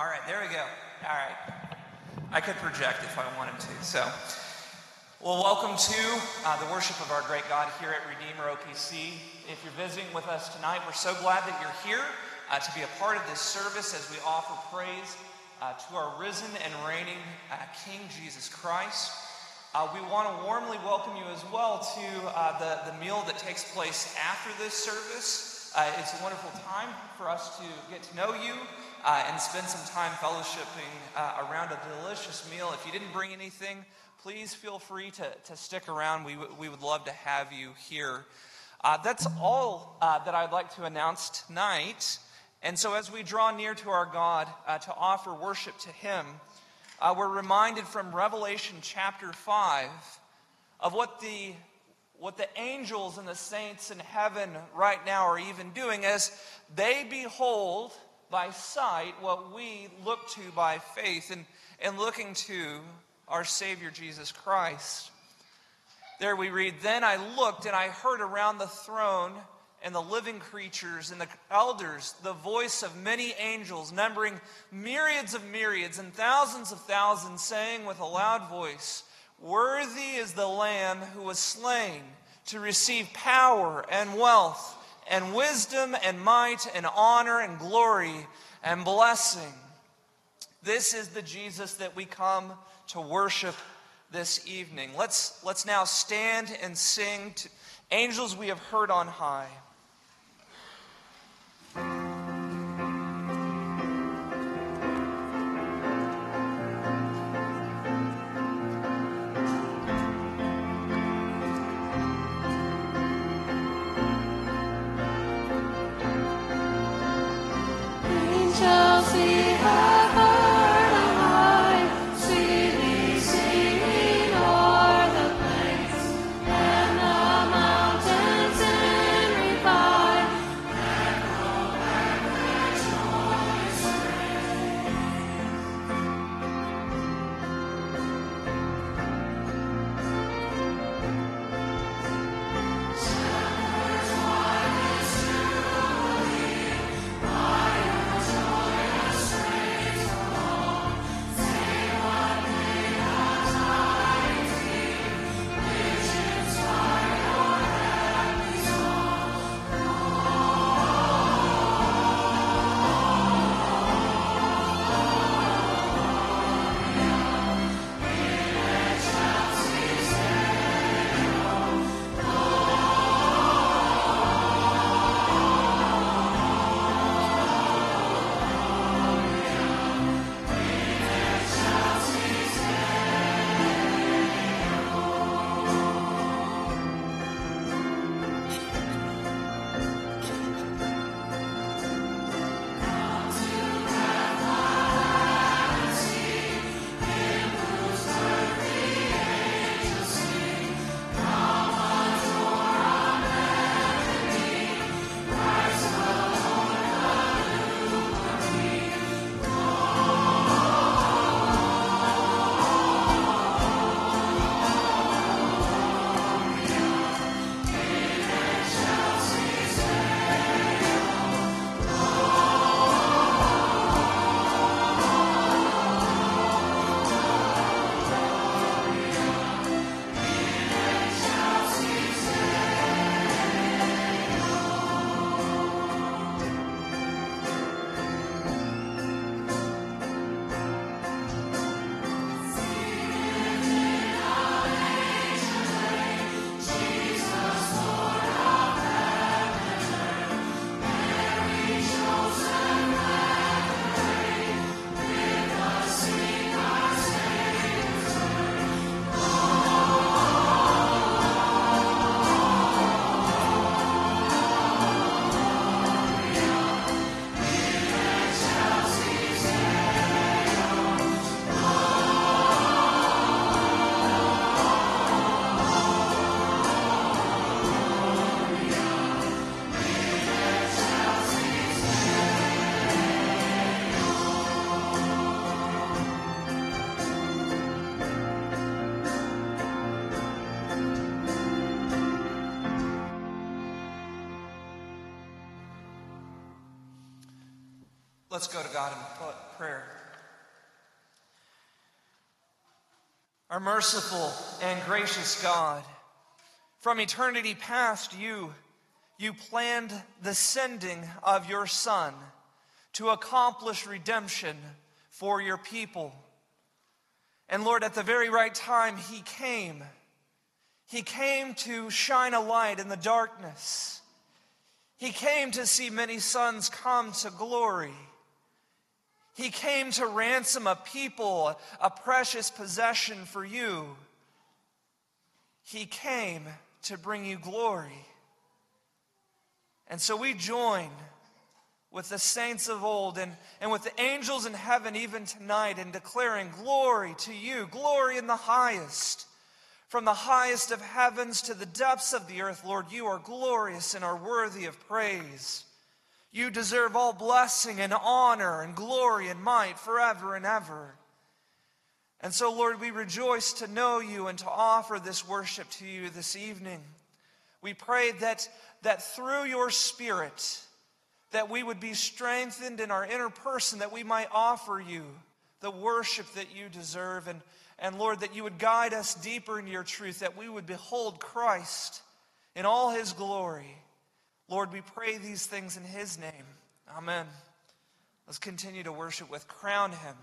All right, there we go. All right. I could project if I wanted to. So, well, welcome to uh, the worship of our great God here at Redeemer OPC. If you're visiting with us tonight, we're so glad that you're here uh, to be a part of this service as we offer praise uh, to our risen and reigning uh, King Jesus Christ. Uh, we want to warmly welcome you as well to uh, the, the meal that takes place after this service. it's a wonderful time for us to get to know you uh, and spend some time fellowshipping uh, around a delicious meal. If you didn't bring anything, please feel free to, to stick around. We, w- we would love to have you here. Uh, that's all uh, that I'd like to announce tonight. And so, as we draw near to our God uh, to offer worship to Him, uh, we're reminded from Revelation chapter 5 of what the what the angels and the saints in heaven right now are even doing as they behold by sight what we look to by faith and, and looking to our Savior Jesus Christ. There we read, Then I looked and I heard around the throne and the living creatures and the elders the voice of many angels, numbering myriads of myriads and thousands of thousands, saying with a loud voice, Worthy is the Lamb who was slain to receive power and wealth and wisdom and might and honor and glory and blessing. This is the Jesus that we come to worship this evening. Let's, let's now stand and sing to angels we have heard on high. Let's go to God in prayer. Our merciful and gracious God, from eternity past, you, you planned the sending of your Son to accomplish redemption for your people. And Lord, at the very right time, He came. He came to shine a light in the darkness. He came to see many sons come to glory. He came to ransom a people, a precious possession for you. He came to bring you glory. And so we join with the saints of old and, and with the angels in heaven even tonight in declaring glory to you, glory in the highest. From the highest of heavens to the depths of the earth, Lord, you are glorious and are worthy of praise. You deserve all blessing and honor and glory and might forever and ever. And so, Lord, we rejoice to know you and to offer this worship to you this evening. We pray that, that through your Spirit, that we would be strengthened in our inner person, that we might offer you the worship that you deserve. And, and Lord, that you would guide us deeper into your truth, that we would behold Christ in all his glory Lord, we pray these things in his name. Amen. Let's continue to worship with Crown Him.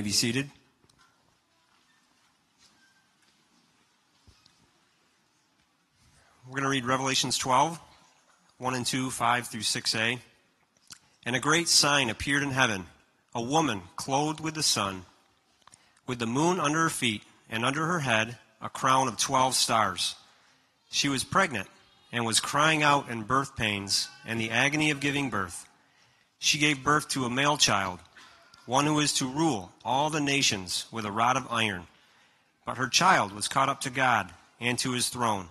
May be seated. We're going to read Revelations 12, 1 and 2, 5 through 6a. And a great sign appeared in heaven a woman clothed with the sun, with the moon under her feet, and under her head a crown of 12 stars. She was pregnant and was crying out in birth pains and the agony of giving birth. She gave birth to a male child, one who is to rule all the nations with a rod of iron. But her child was caught up to God and to his throne.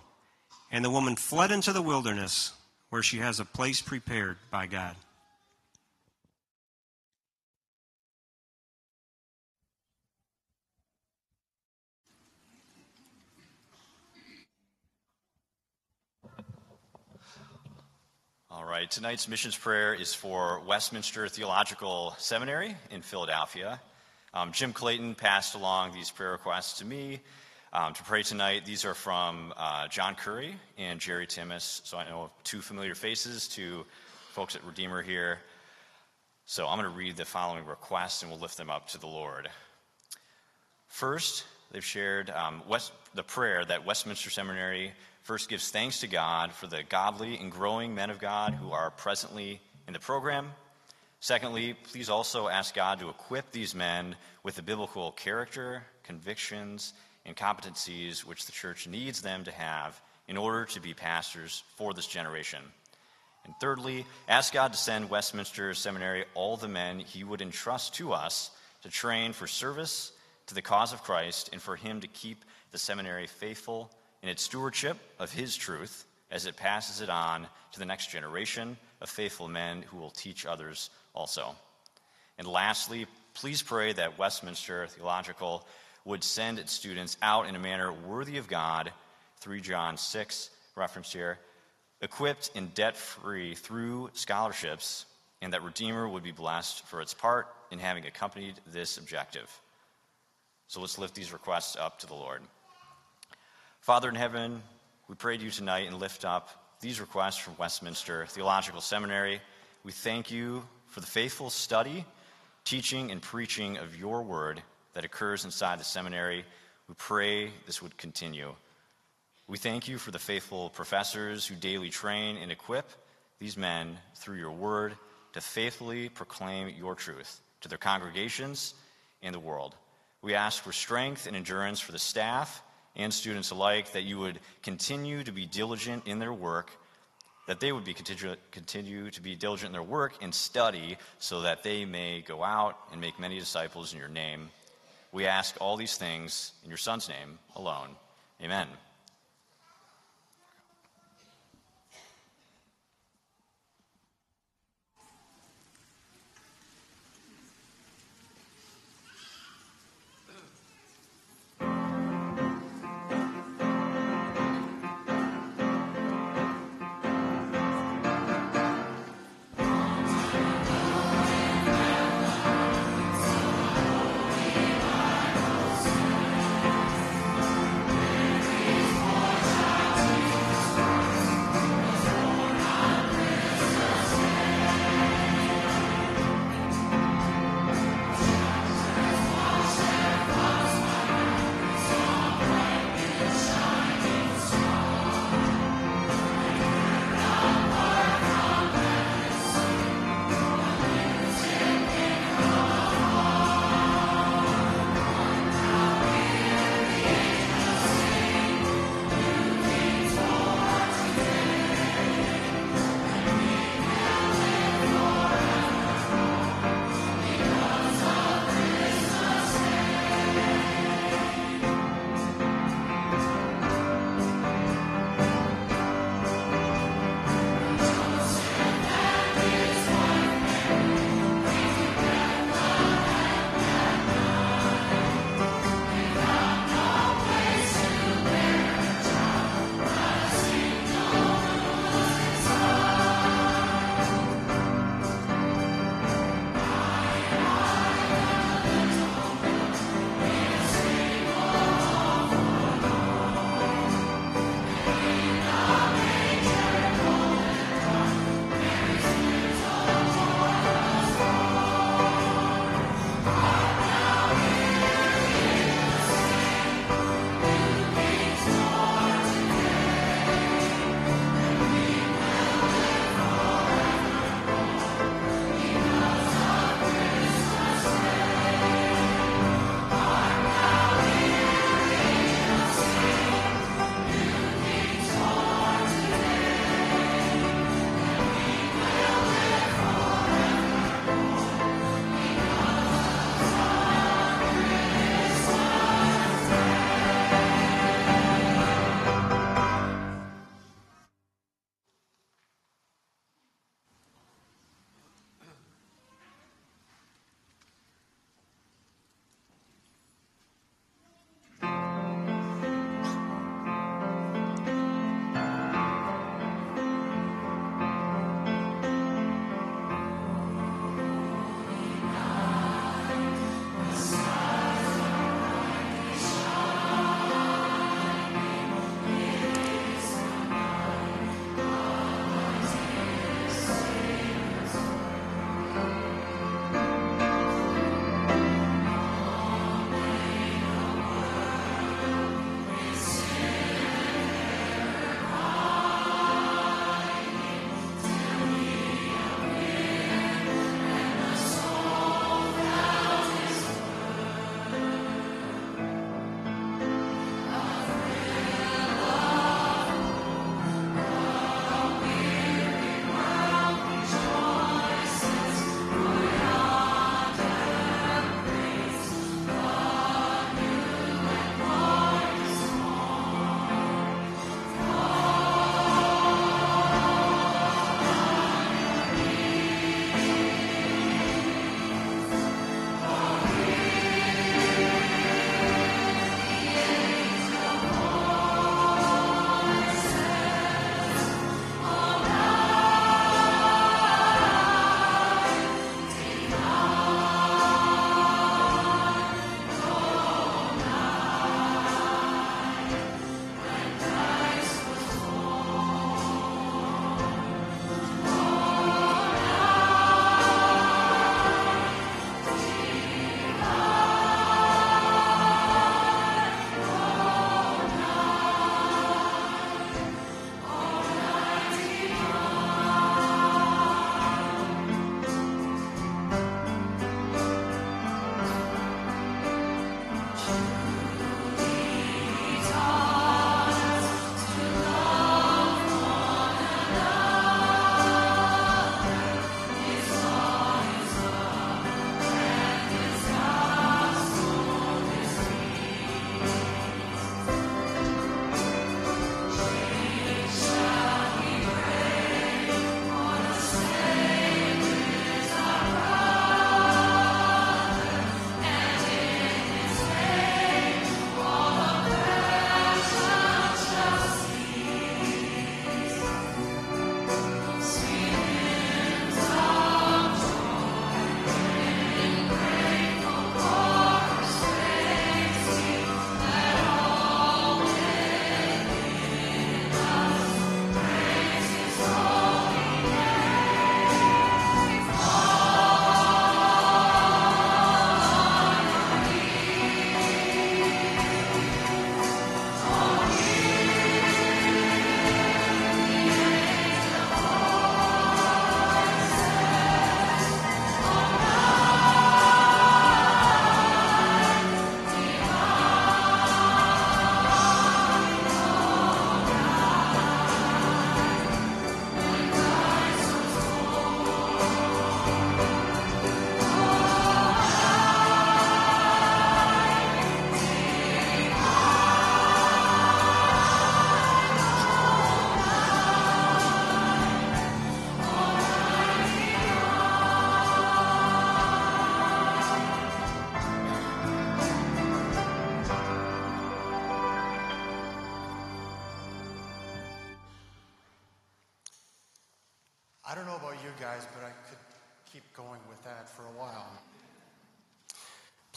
And the woman fled into the wilderness, where she has a place prepared by God. All right, tonight's missions prayer is for Westminster Theological Seminary in Philadelphia. Um, Jim Clayton passed along these prayer requests to me um, to pray tonight. These are from uh, John Currie and Jerry Timmis, so I know two familiar faces to folks at Redeemer here. So I'm going to read the following requests and we'll lift them up to the Lord. First, they've shared um, West, the prayer that Westminster Seminary first gives thanks to God for the godly and growing men of God who are presently in the program. Secondly, please also ask God to equip these men with the biblical character, convictions, and competencies which the church needs them to have in order to be pastors for this generation. And thirdly, ask God to send Westminster Seminary all the men he would entrust to us to train for service to the cause of Christ and for him to keep the seminary faithful in its stewardship of his truth as it passes it on to the next generation of faithful men who will teach others also. And lastly, please pray that Westminster Theological would send its students out in a manner worthy of God, 3 John 6, referenced here, equipped and debt free through scholarships, and that Redeemer would be blessed for its part in having accompanied this objective. So let's lift these requests up to the Lord. Father in heaven, we pray to you tonight and lift up these requests from Westminster Theological Seminary. We thank you for the faithful study, teaching, and preaching of your word that occurs inside the seminary. We pray this would continue. We thank you for the faithful professors who daily train and equip these men through your word to faithfully proclaim your truth to their congregations and the world. We ask for strength and endurance for the staff and students alike, that you would continue to be diligent in their work, that they would be continue, continue to be diligent in their work and study so that they may go out and make many disciples in your name. We ask all these things in your Son's name alone. Amen.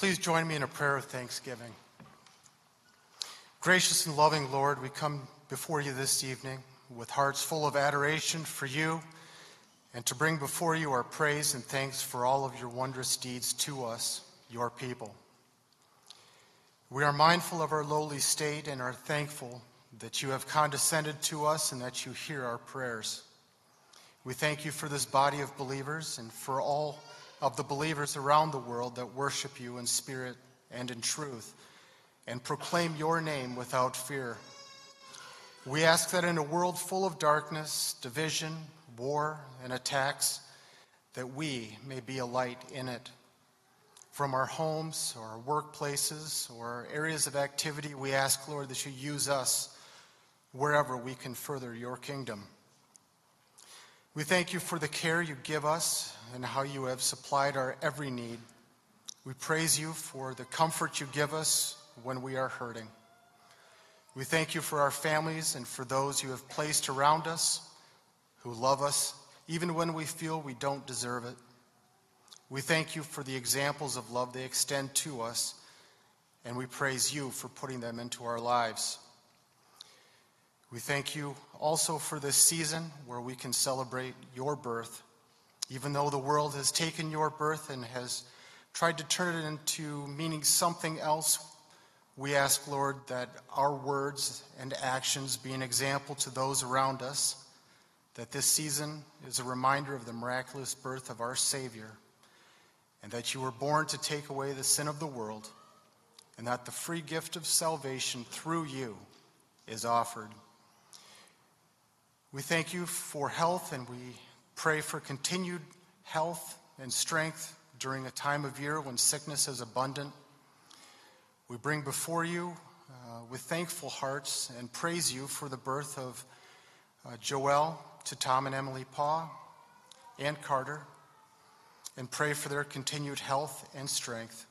Please join me in a prayer of thanksgiving. Gracious and loving Lord, we come before you this evening with hearts full of adoration for you and to bring before you our praise and thanks for all of your wondrous deeds to us, your people. We are mindful of our lowly state and are thankful that you have condescended to us and that you hear our prayers. We thank you for this body of believers and for all of the believers around the world that worship you in spirit and in truth and proclaim your name without fear. We ask that in a world full of darkness, division, war, and attacks, that we may be a light in it. From our homes or our workplaces or areas of activity, we ask, Lord, that you use us wherever we can further your kingdom. We thank you for the care you give us and how you have supplied our every need. We praise you for the comfort you give us when we are hurting. We thank you for our families and for those you have placed around us who love us even when we feel we don't deserve it. We thank you for the examples of love they extend to us, and we praise you for putting them into our lives. We thank you also for this season where we can celebrate your birth, even though the world has taken your birth and has tried to turn it into meaning something else. We ask, Lord, that our words and actions be an example to those around us that this season is a reminder of the miraculous birth of our Savior, and that you were born to take away the sin of the world, and that the free gift of salvation through you is offered. We thank you for health, and we pray for continued health and strength during a time of year when sickness is abundant. We bring before you uh, with thankful hearts and praise you for the birth of uh, Joel to Tom and Emily Paw and Carter and pray for their continued health and strength.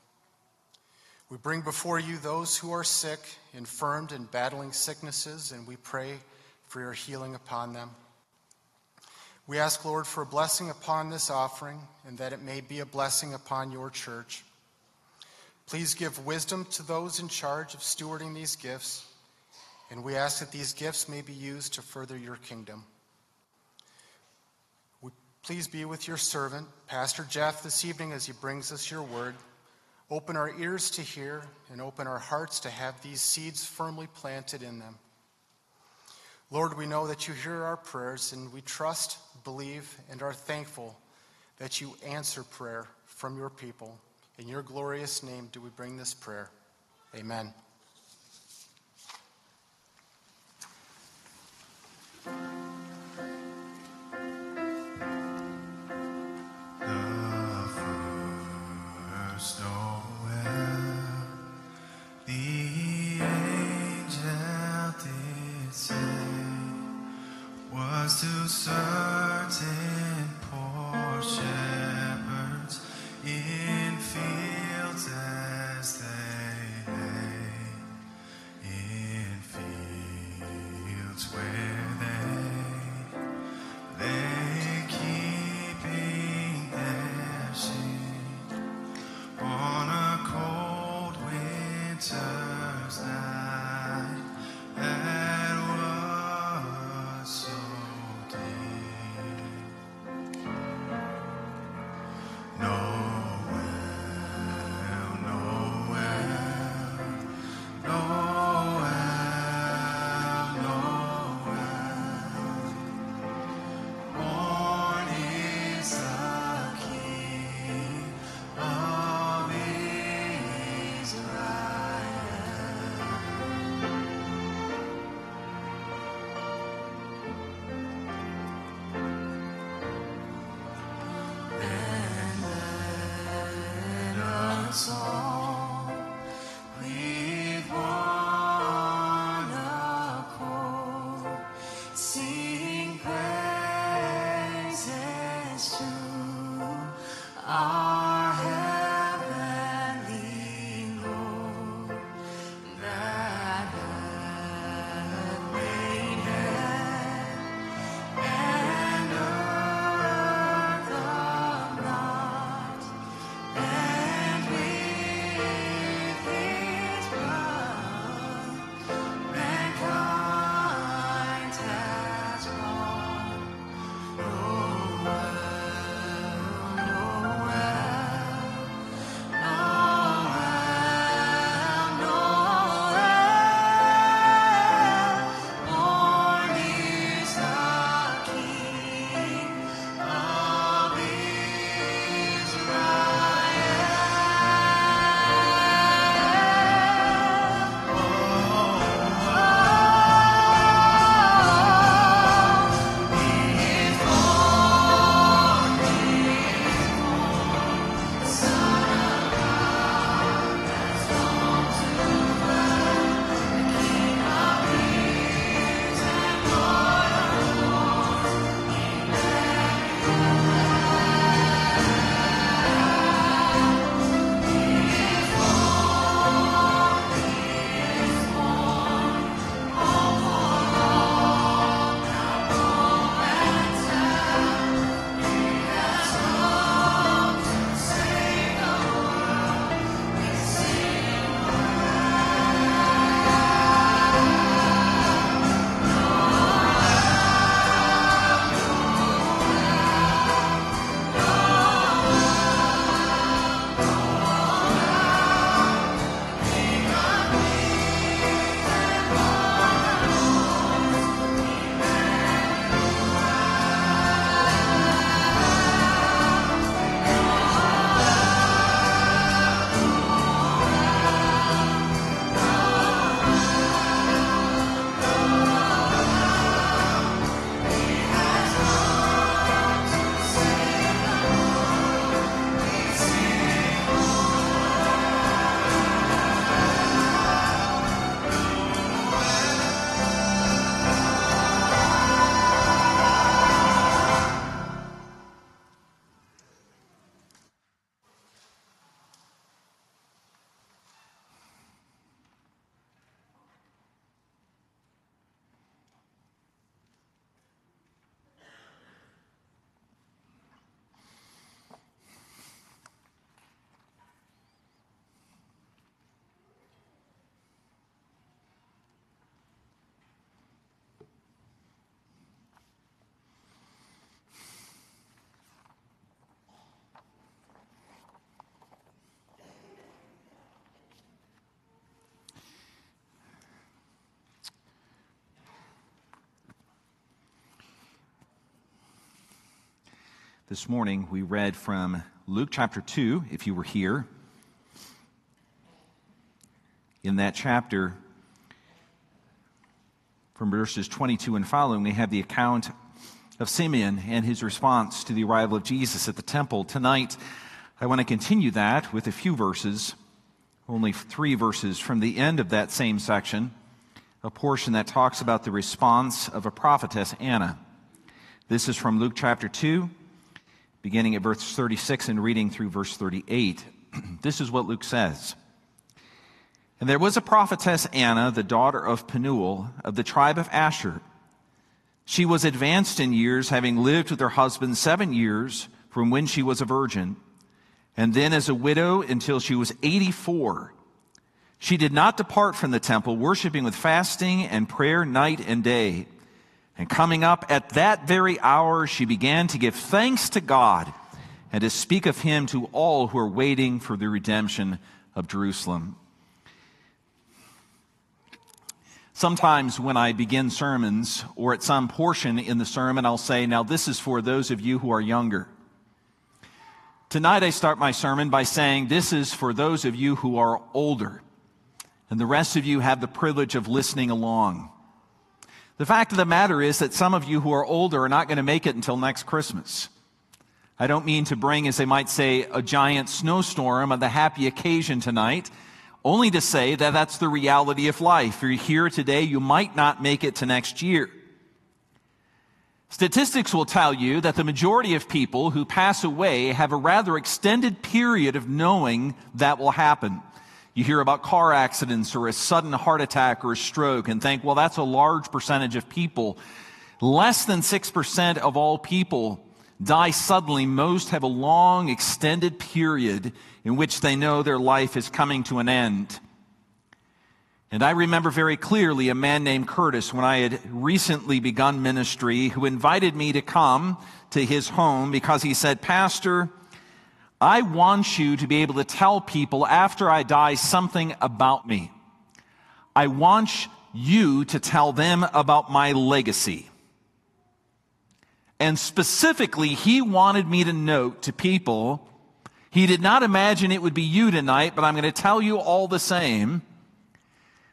We bring before you those who are sick, infirmed, and battling sicknesses, and we pray for your healing upon them. We ask, Lord, for a blessing upon this offering and that it may be a blessing upon your church. Please give wisdom to those in charge of stewarding these gifts, and we ask that these gifts may be used to further your kingdom. Please be with your servant, Pastor Jeff, this evening as he brings us your word. Open our ears to hear and open our hearts to have these seeds firmly planted in them. Lord, we know that you hear our prayers and we trust, believe, and are thankful that you answer prayer from your people. In your glorious name do we bring this prayer. Amen. This morning we read from Luke chapter 2, if you were here. In that chapter, from verses 22 and following, we have the account of Simeon and his response to the arrival of Jesus at the temple. Tonight, I want to continue that with a few verses, only three verses from the end of that same section, a portion that talks about the response of a prophetess, Anna. This is from Luke chapter 2, beginning at verse 36 and reading through verse 38. this is what Luke says. And there was a prophetess, Anna, the daughter of Penuel, of the tribe of Asher. She was advanced in years, having lived with her husband seven years from when she was a virgin, and then as a widow until she was 84. She did not depart from the temple, worshiping with fasting and prayer night and day. And coming up at that very hour, she began to give thanks to God and to speak of him to all who are waiting for the redemption of Jerusalem. Sometimes when I begin sermons or at some portion in the sermon, I'll say, Now, this is for those of you who are younger. Tonight, I start my sermon by saying, This is for those of you who are older. And the rest of you have the privilege of listening along. The fact of the matter is that some of you who are older are not going to make it until next Christmas. I don't mean to bring, as they might say, a giant snowstorm on the happy occasion tonight only to say that that's the reality of life. If you're here today, you might not make it to next year. Statistics will tell you that the majority of people who pass away have a rather extended period of knowing that will happen. You hear about car accidents or a sudden heart attack or a stroke and think, well, that's a large percentage of people. Less than 6% of all people die suddenly. Most have a long, extended period in which they know their life is coming to an end. And I remember very clearly a man named Curtis when I had recently begun ministry who invited me to come to his home because he said, Pastor, I want you to be able to tell people after I die something about me. I want you to tell them about my legacy. And specifically, he wanted me to note to people he did not imagine it would be you tonight, but I'm going to tell you all the same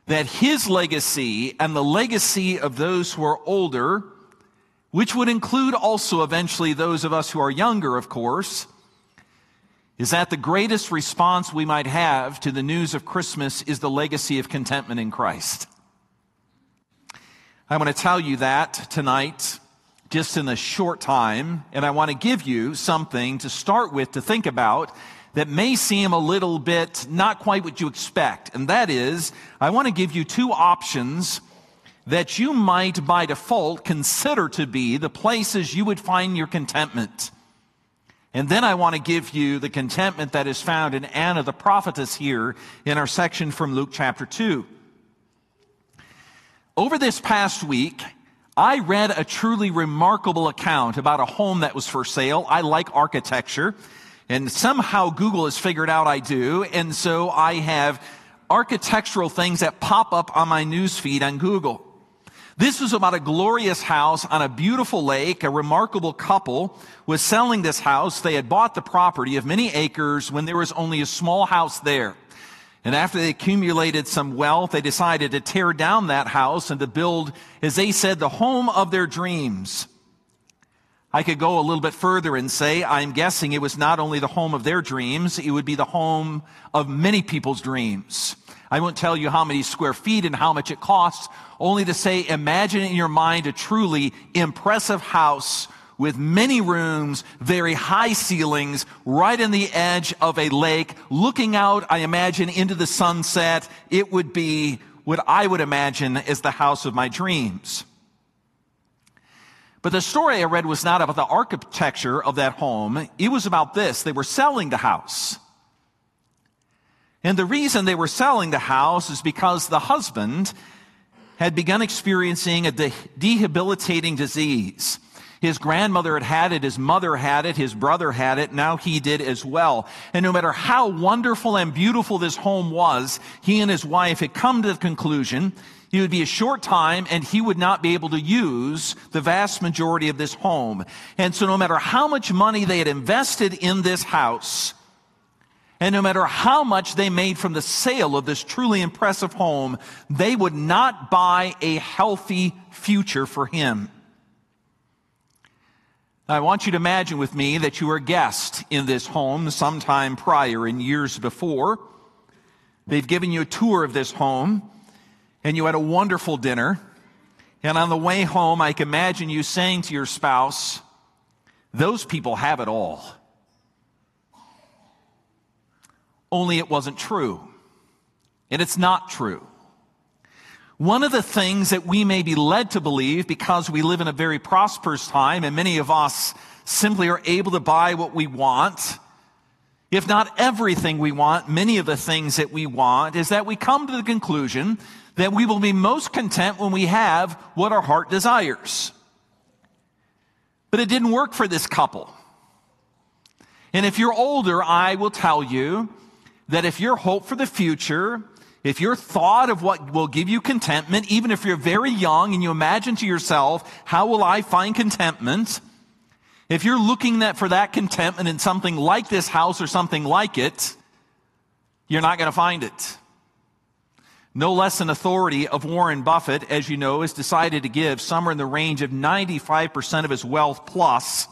that his legacy and the legacy of those who are older, which would include also eventually those of us who are younger, of course, is that the greatest response we might have to the news of Christmas is the legacy of contentment in Christ. I want to tell you that tonight just in a short time, and I want to give you something to start with to think about that may seem a little bit not quite what you expect. And that is, I want to give you two options that you might by default consider to be the places you would find your contentment. And then I want to give you the contentment that is found in Anna the prophetess here in our section from Luke chapter 2. Over this past week, I read a truly remarkable account about a home that was for sale. I like architecture and somehow Google has figured out I do. And so I have architectural things that pop up on my news feed on Google. This was about a glorious house on a beautiful lake. A remarkable couple was selling this house. They had bought the property of many acres when there was only a small house there. And after they accumulated some wealth, they decided to tear down that house and to build, as they said, the home of their dreams. I could go a little bit further and say, I'm guessing it was not only the home of their dreams, it would be the home of many people's dreams. I won't tell you how many square feet and how much it costs, only to say, imagine in your mind a truly impressive house with many rooms, very high ceilings, right in the edge of a lake, looking out, I imagine, into the sunset. It would be what I would imagine is the house of my dreams. But the story I read was not about the architecture of that home. It was about this. They were selling the house. And the reason they were selling the house is because the husband had begun experiencing a de- debilitating disease. His grandmother had had it, his mother had it, his brother had it, now he did as well. And no matter how wonderful and beautiful this home was, he and his wife had come to the conclusion it would be a short time and he would not be able to use the vast majority of this home. And so no matter how much money they had invested in this house, and no matter how much they made from the sale of this truly impressive home, they would not buy a healthy future for him. I want you to imagine with me that you were a guest in this home sometime prior in years before. They've given you a tour of this home and you had a wonderful dinner. And on the way home, I can imagine you saying to your spouse, those people have it all. Only it wasn't true. And it's not true. One of the things that we may be led to believe because we live in a very prosperous time and many of us simply are able to buy what we want, if not everything we want, many of the things that we want, is that we come to the conclusion that we will be most content when we have what our heart desires. But it didn't work for this couple. And if you're older, I will tell you that if your hope for the future if your thought of what will give you contentment, even if you're very young and you imagine to yourself, how will I find contentment? If you're looking that for that contentment in something like this house or something like it, you're not going to find it. No less an authority of Warren Buffett, as you know, has decided to give somewhere in the range of 95% of his wealth plus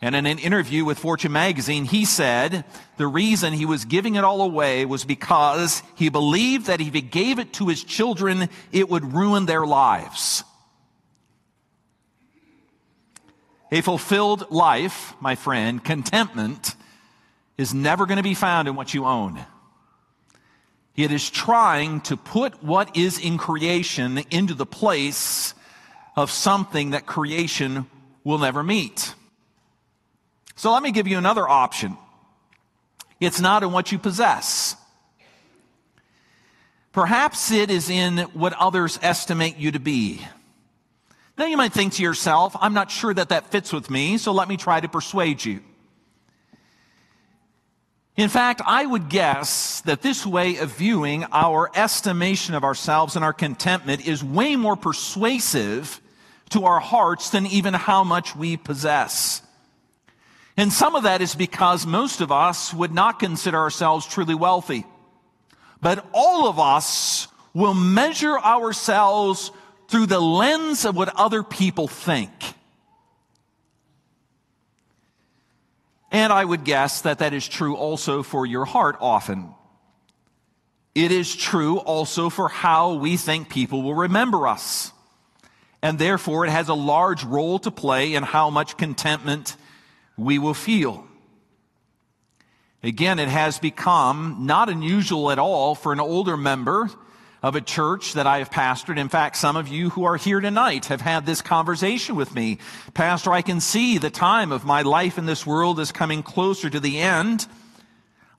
and in an interview with Fortune magazine, he said the reason he was giving it all away was because he believed that if he gave it to his children, it would ruin their lives. A fulfilled life, my friend, contentment, is never going to be found in what you own. It is trying to put what is in creation into the place of something that creation will never meet. So let me give you another option. It's not in what you possess. Perhaps it is in what others estimate you to be. Now you might think to yourself, I'm not sure that that fits with me, so let me try to persuade you. In fact, I would guess that this way of viewing our estimation of ourselves and our contentment is way more persuasive to our hearts than even how much we possess. And some of that is because most of us would not consider ourselves truly wealthy. But all of us will measure ourselves through the lens of what other people think. And I would guess that that is true also for your heart often. It is true also for how we think people will remember us. And therefore, it has a large role to play in how much contentment we will feel. Again, it has become not unusual at all for an older member of a church that I have pastored. In fact, some of you who are here tonight have had this conversation with me. Pastor, I can see the time of my life in this world is coming closer to the end.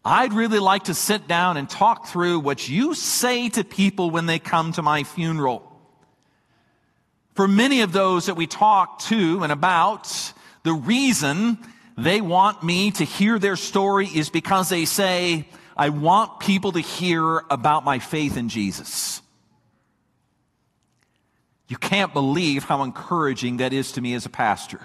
I'd really like to sit down and talk through what you say to people when they come to my funeral. For many of those that we talk to and about, the reason they want me to hear their story is because they say, I want people to hear about my faith in Jesus. You can't believe how encouraging that is to me as a pastor.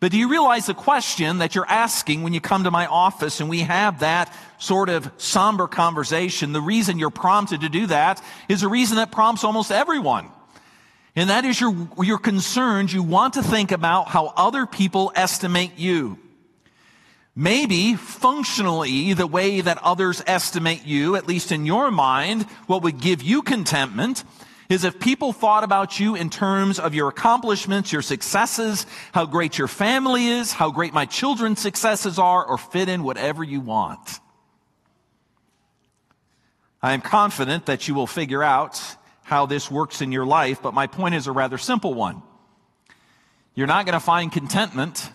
But do you realize the question that you're asking when you come to my office and we have that sort of somber conversation? The reason you're prompted to do that is a reason that prompts almost everyone. And that is your, your concerns. You want to think about how other people estimate you. Maybe functionally, the way that others estimate you, at least in your mind, what would give you contentment is if people thought about you in terms of your accomplishments, your successes, how great your family is, how great my children's successes are, or fit in whatever you want. I am confident that you will figure out how this works in your life, but my point is a rather simple one. You're not going to find contentment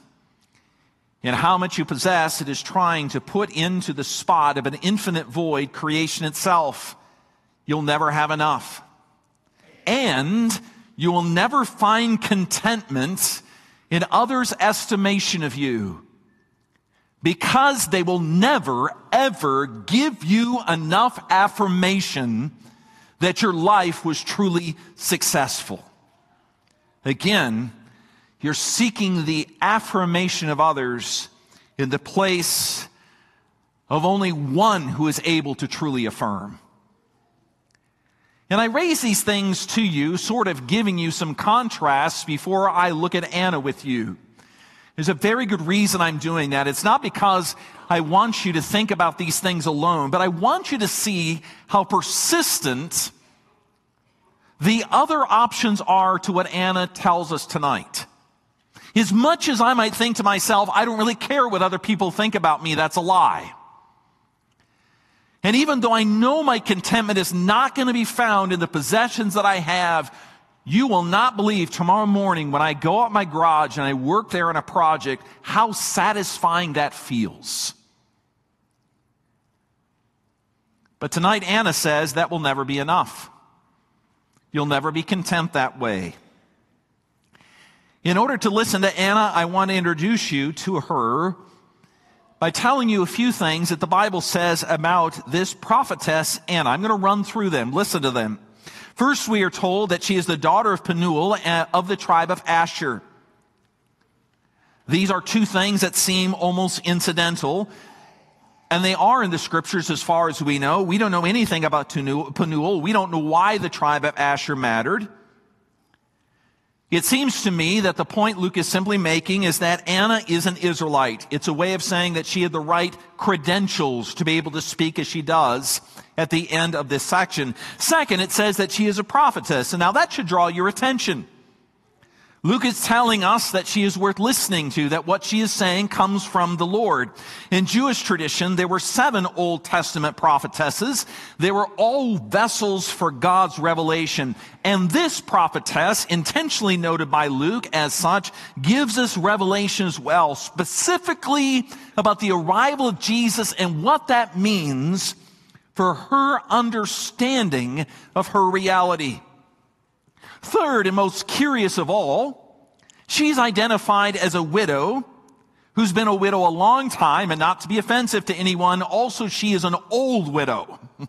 in how much you possess. It is trying to put into the spot of an infinite void creation itself. You'll never have enough. And you will never find contentment in others' estimation of you because they will never, ever give you enough affirmation that your life was truly successful. Again, you're seeking the affirmation of others in the place of only one who is able to truly affirm. And I raise these things to you, sort of giving you some contrasts before I look at Anna with you. There's a very good reason I'm doing that. It's not because I want you to think about these things alone, but I want you to see how persistent the other options are to what Anna tells us tonight. As much as I might think to myself, I don't really care what other people think about me, that's a lie. And even though I know my contentment is not going to be found in the possessions that I have, you will not believe tomorrow morning when I go out my garage and I work there on a project, how satisfying that feels. But tonight, Anna says that will never be enough. You'll never be content that way. In order to listen to Anna, I want to introduce you to her by telling you a few things that the Bible says about this prophetess Anna. I'm going to run through them. Listen to them. First, we are told that she is the daughter of Penuel uh, of the tribe of Asher. These are two things that seem almost incidental, and they are in the scriptures as far as we know. We don't know anything about Penuel. We don't know why the tribe of Asher mattered. It seems to me that the point Luke is simply making is that Anna is an Israelite. It's a way of saying that she had the right credentials to be able to speak as she does at the end of this section. Second, it says that she is a prophetess. And now that should draw your attention. Luke is telling us that she is worth listening to, that what she is saying comes from the Lord. In Jewish tradition, there were seven Old Testament prophetesses. They were all vessels for God's revelation. And this prophetess, intentionally noted by Luke as such, gives us revelation as well, specifically about the arrival of Jesus and what that means for her understanding of her reality. Third, and most curious of all, she's identified as a widow who's been a widow a long time, and not to be offensive to anyone, also she is an old widow.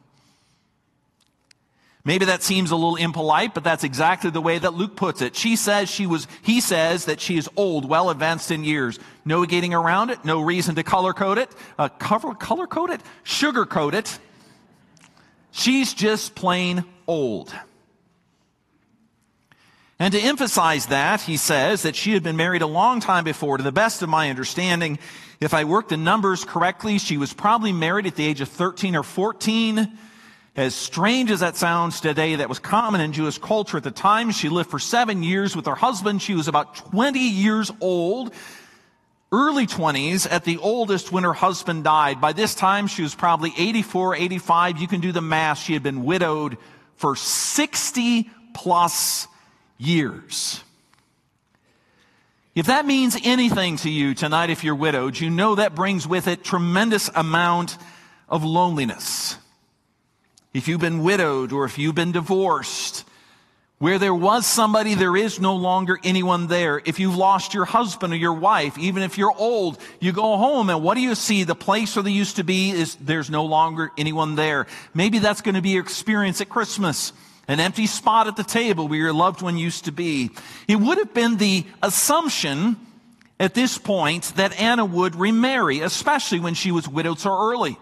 Maybe that seems a little impolite, but that's exactly the way that Luke puts it. She says she was, he says that she is old, well advanced in years. No getting around it, no reason to color code it, uh, cover, color code it, sugar coat it. She's just plain old. And to emphasize that, he says that she had been married a long time before. To the best of my understanding, if I worked the numbers correctly, she was probably married at the age of 13 or 14. As strange as that sounds today, that was common in Jewish culture at the time. She lived for seven years with her husband. She was about 20 years old, early 20s at the oldest when her husband died. By this time, she was probably 84, 85. You can do the math. She had been widowed for 60 plus years. If that means anything to you tonight, if you're widowed, you know that brings with it tremendous amount of loneliness. If you've been widowed or if you've been divorced, where there was somebody, there is no longer anyone there. If you've lost your husband or your wife, even if you're old, you go home and what do you see? The place where they used to be is there's no longer anyone there. Maybe that's going to be your experience at Christmas an empty spot at the table where your loved one used to be. It would have been the assumption at this point that Anna would remarry, especially when she was widowed so early.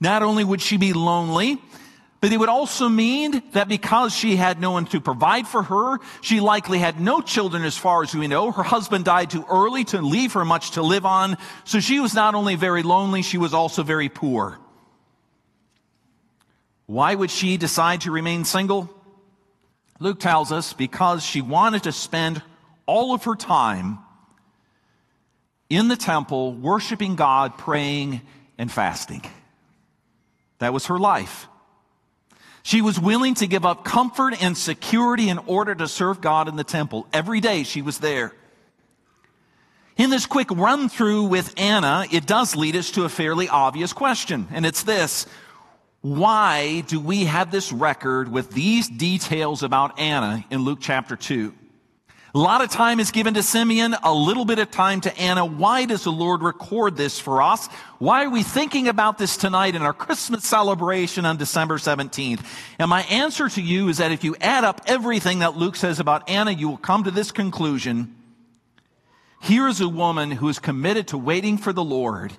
Not only would she be lonely, but it would also mean that because she had no one to provide for her, she likely had no children as far as we know. Her husband died too early to leave her much to live on. So she was not only very lonely, she was also very poor. Why would she decide to remain single? Luke tells us because she wanted to spend all of her time in the temple, worshiping God, praying, and fasting. That was her life. She was willing to give up comfort and security in order to serve God in the temple. Every day she was there. In this quick run through with Anna, it does lead us to a fairly obvious question, and it's this why do we have this record with these details about Anna in Luke chapter 2? A lot of time is given to Simeon, a little bit of time to Anna. Why does the Lord record this for us? Why are we thinking about this tonight in our Christmas celebration on December 17th? And my answer to you is that if you add up everything that Luke says about Anna, you will come to this conclusion. Here is a woman who is committed to waiting for the Lord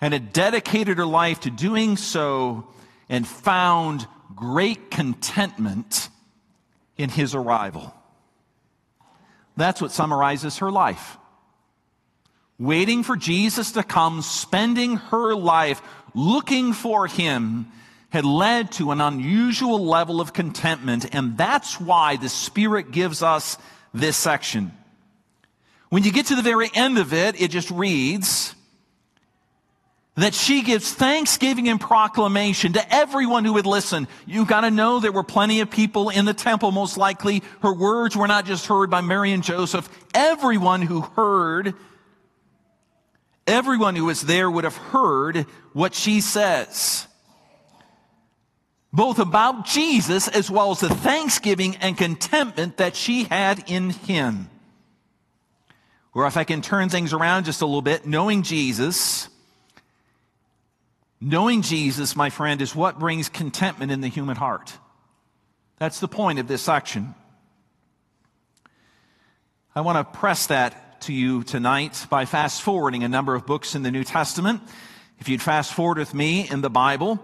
and had dedicated her life to doing so and found great contentment in his arrival. That's what summarizes her life. Waiting for Jesus to come, spending her life looking for him, had led to an unusual level of contentment, and that's why the Spirit gives us this section. When you get to the very end of it, it just reads, that she gives thanksgiving and proclamation to everyone who would listen. You've gotta know there were plenty of people in the temple, most likely. Her words were not just heard by Mary and Joseph. Everyone who heard, everyone who was there would have heard what she says. Both about Jesus as well as the thanksgiving and contentment that she had in him. Or if I can turn things around just a little bit, knowing Jesus, Knowing Jesus, my friend, is what brings contentment in the human heart. That's the point of this section. I want to press that to you tonight by fast forwarding a number of books in the New Testament. If you'd fast forward with me in the Bible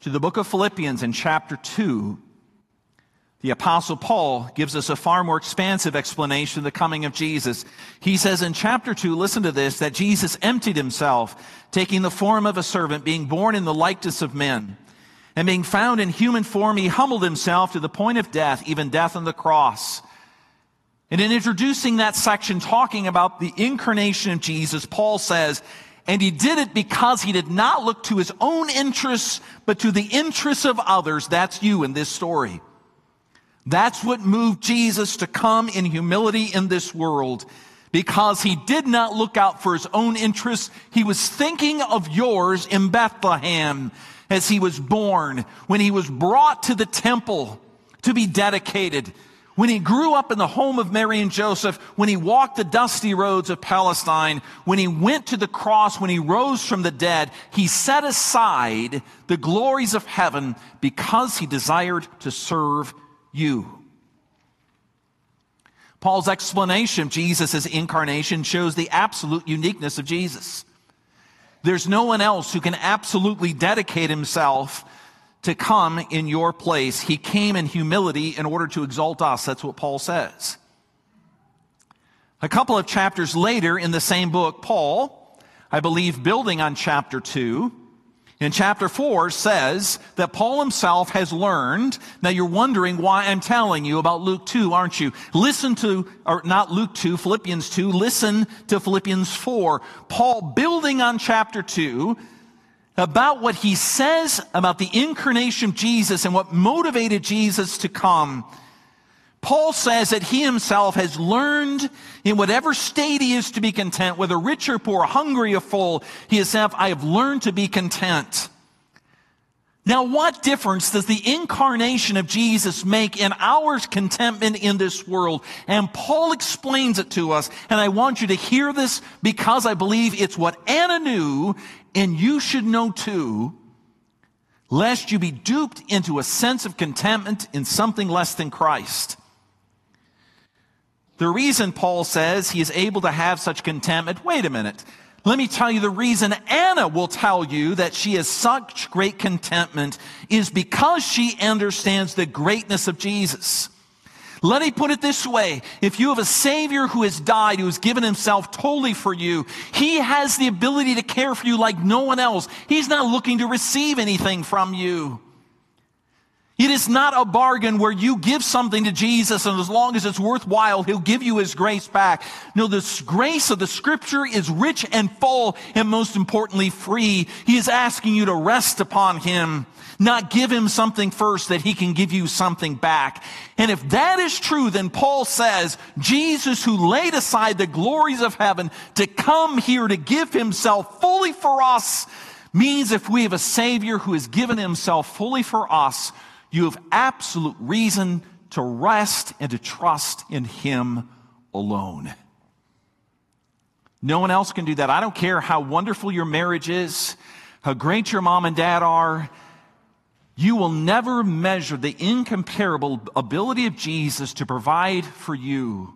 to the book of Philippians in chapter 2, the apostle Paul gives us a far more expansive explanation of the coming of Jesus. He says in chapter 2, listen to this, that Jesus emptied himself, taking the form of a servant, being born in the likeness of men. And being found in human form, he humbled himself to the point of death, even death on the cross. And in introducing that section, talking about the incarnation of Jesus, Paul says, and he did it because he did not look to his own interests, but to the interests of others. That's you in this story. That's what moved Jesus to come in humility in this world. Because he did not look out for his own interests. He was thinking of yours in Bethlehem as he was born, when he was brought to the temple to be dedicated, when he grew up in the home of Mary and Joseph, when he walked the dusty roads of Palestine, when he went to the cross, when he rose from the dead, he set aside the glories of heaven because he desired to serve you. Paul's explanation of Jesus' incarnation shows the absolute uniqueness of Jesus. There's no one else who can absolutely dedicate himself to come in your place. He came in humility in order to exalt us. That's what Paul says. A couple of chapters later in the same book, Paul, I believe building on chapter 2, in chapter 4 says that Paul himself has learned. Now you're wondering why I'm telling you about Luke 2, aren't you? Listen to, or not Luke 2, Philippians 2, listen to Philippians 4. Paul building on chapter 2 about what he says about the incarnation of Jesus and what motivated Jesus to come Paul says that he himself has learned in whatever state he is to be content, whether rich or poor, hungry or full, he has said, I have learned to be content. Now, what difference does the incarnation of Jesus make in our contentment in this world? And Paul explains it to us, and I want you to hear this because I believe it's what Anna knew, and you should know too, lest you be duped into a sense of contentment in something less than Christ. The reason Paul says he is able to have such contentment, wait a minute. Let me tell you the reason Anna will tell you that she has such great contentment is because she understands the greatness of Jesus. Let me put it this way. If you have a Savior who has died, who has given himself totally for you, he has the ability to care for you like no one else. He's not looking to receive anything from you. It is not a bargain where you give something to Jesus and as long as it's worthwhile, He'll give you His grace back. No, the grace of the scripture is rich and full and most importantly free. He is asking you to rest upon Him, not give Him something first that He can give you something back. And if that is true, then Paul says, Jesus who laid aside the glories of heaven to come here to give Himself fully for us means if we have a Savior who has given Himself fully for us, you have absolute reason to rest and to trust in Him alone. No one else can do that. I don't care how wonderful your marriage is, how great your mom and dad are. You will never measure the incomparable ability of Jesus to provide for you.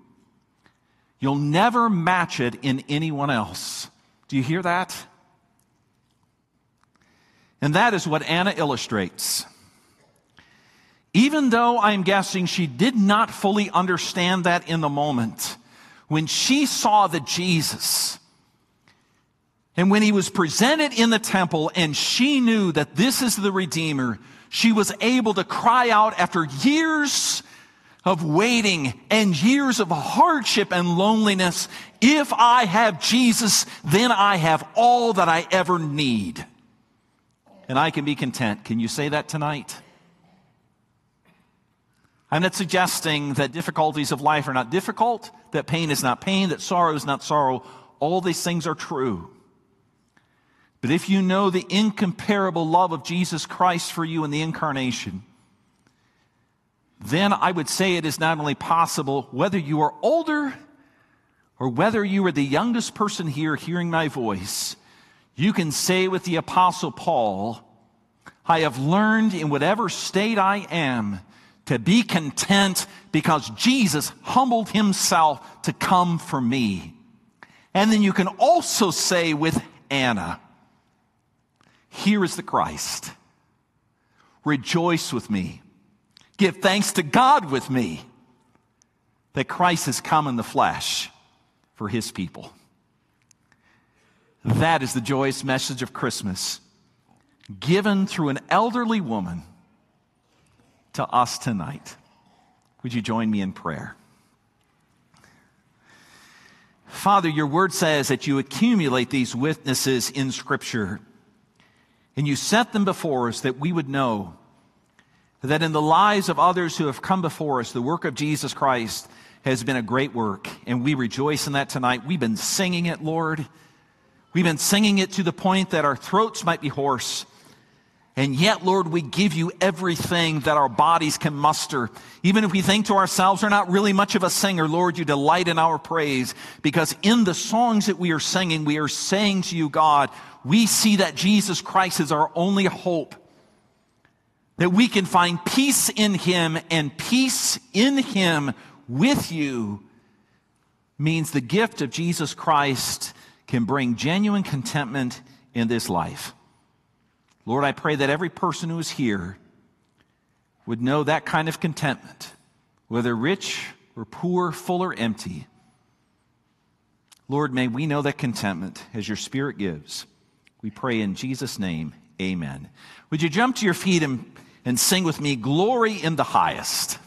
You'll never match it in anyone else. Do you hear that? And that is what Anna illustrates. Even though I'm guessing she did not fully understand that in the moment, when she saw the Jesus, and when he was presented in the temple and she knew that this is the Redeemer, she was able to cry out after years of waiting and years of hardship and loneliness. If I have Jesus, then I have all that I ever need. And I can be content. Can you say that tonight? I'm not suggesting that difficulties of life are not difficult, that pain is not pain, that sorrow is not sorrow. All these things are true. But if you know the incomparable love of Jesus Christ for you in the incarnation, then I would say it is not only possible, whether you are older or whether you are the youngest person here hearing my voice, you can say with the Apostle Paul, I have learned in whatever state I am to be content because Jesus humbled himself to come for me. And then you can also say with Anna, here is the Christ. Rejoice with me. Give thanks to God with me that Christ has come in the flesh for his people. That is the joyous message of Christmas, given through an elderly woman to us tonight. Would you join me in prayer? Father, your word says that you accumulate these witnesses in Scripture and you set them before us that we would know that in the lives of others who have come before us, the work of Jesus Christ has been a great work, and we rejoice in that tonight. We've been singing it, Lord. We've been singing it to the point that our throats might be hoarse. And yet, Lord, we give you everything that our bodies can muster. Even if we think to ourselves, we're not really much of a singer, Lord, you delight in our praise. Because in the songs that we are singing, we are saying to you, God, we see that Jesus Christ is our only hope. That we can find peace in Him and peace in Him with you means the gift of Jesus Christ can bring genuine contentment in this life. Lord, I pray that every person who is here would know that kind of contentment, whether rich or poor, full or empty. Lord, may we know that contentment as your Spirit gives. We pray in Jesus' name, amen. Would you jump to your feet and, and sing with me, Glory in the Highest?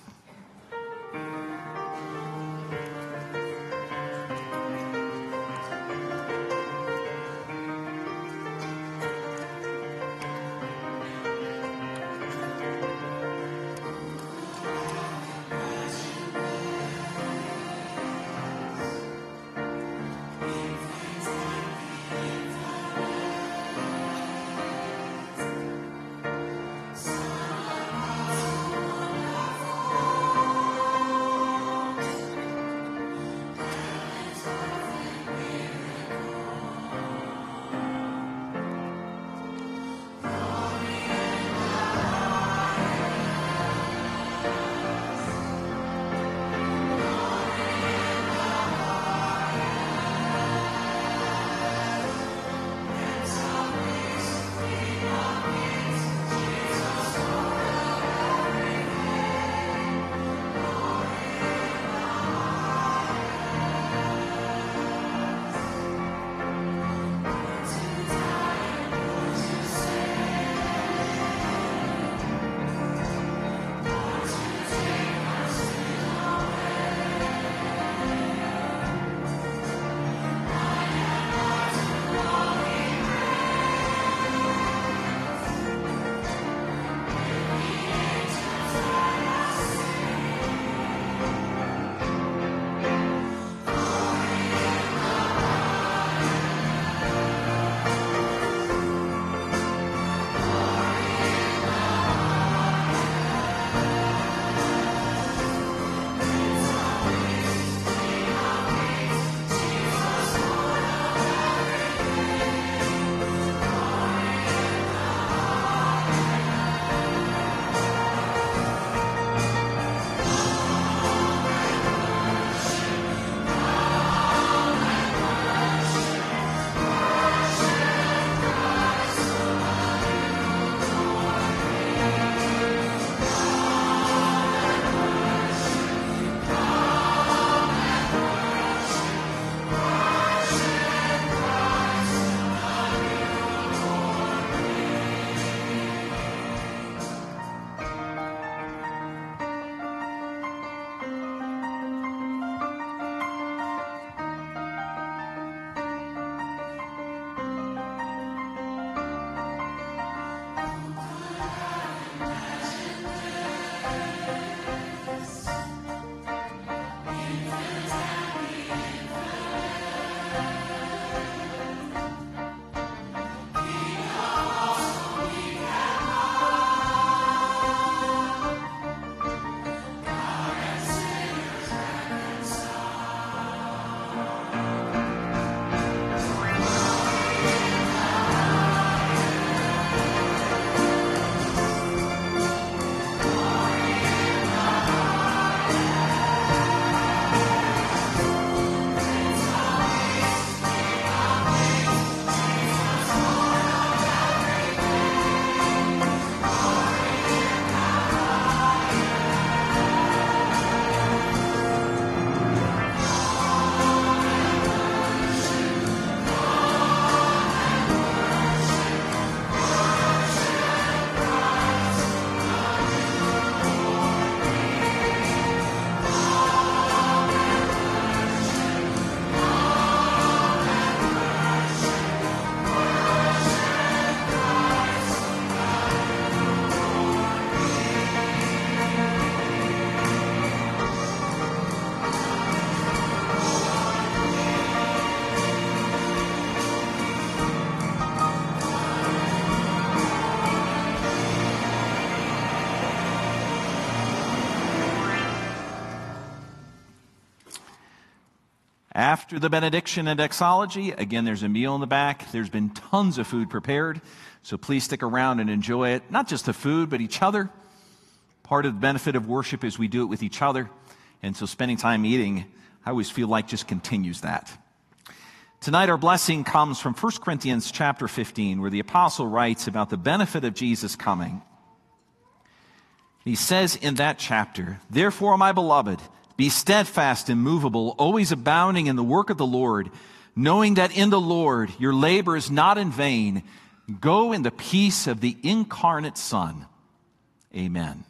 After the benediction and doxology, again, there's a meal in the back. There's been tons of food prepared, so please stick around and enjoy it. Not just the food, but each other. Part of the benefit of worship is we do it with each other. And so spending time eating, I always feel like just continues that. Tonight, our blessing comes from 1 Corinthians chapter 15, where the apostle writes about the benefit of Jesus coming. He says in that chapter, Therefore, my beloved, be steadfast, and immovable, always abounding in the work of the Lord, knowing that in the Lord your labor is not in vain. Go in the peace of the incarnate Son. Amen.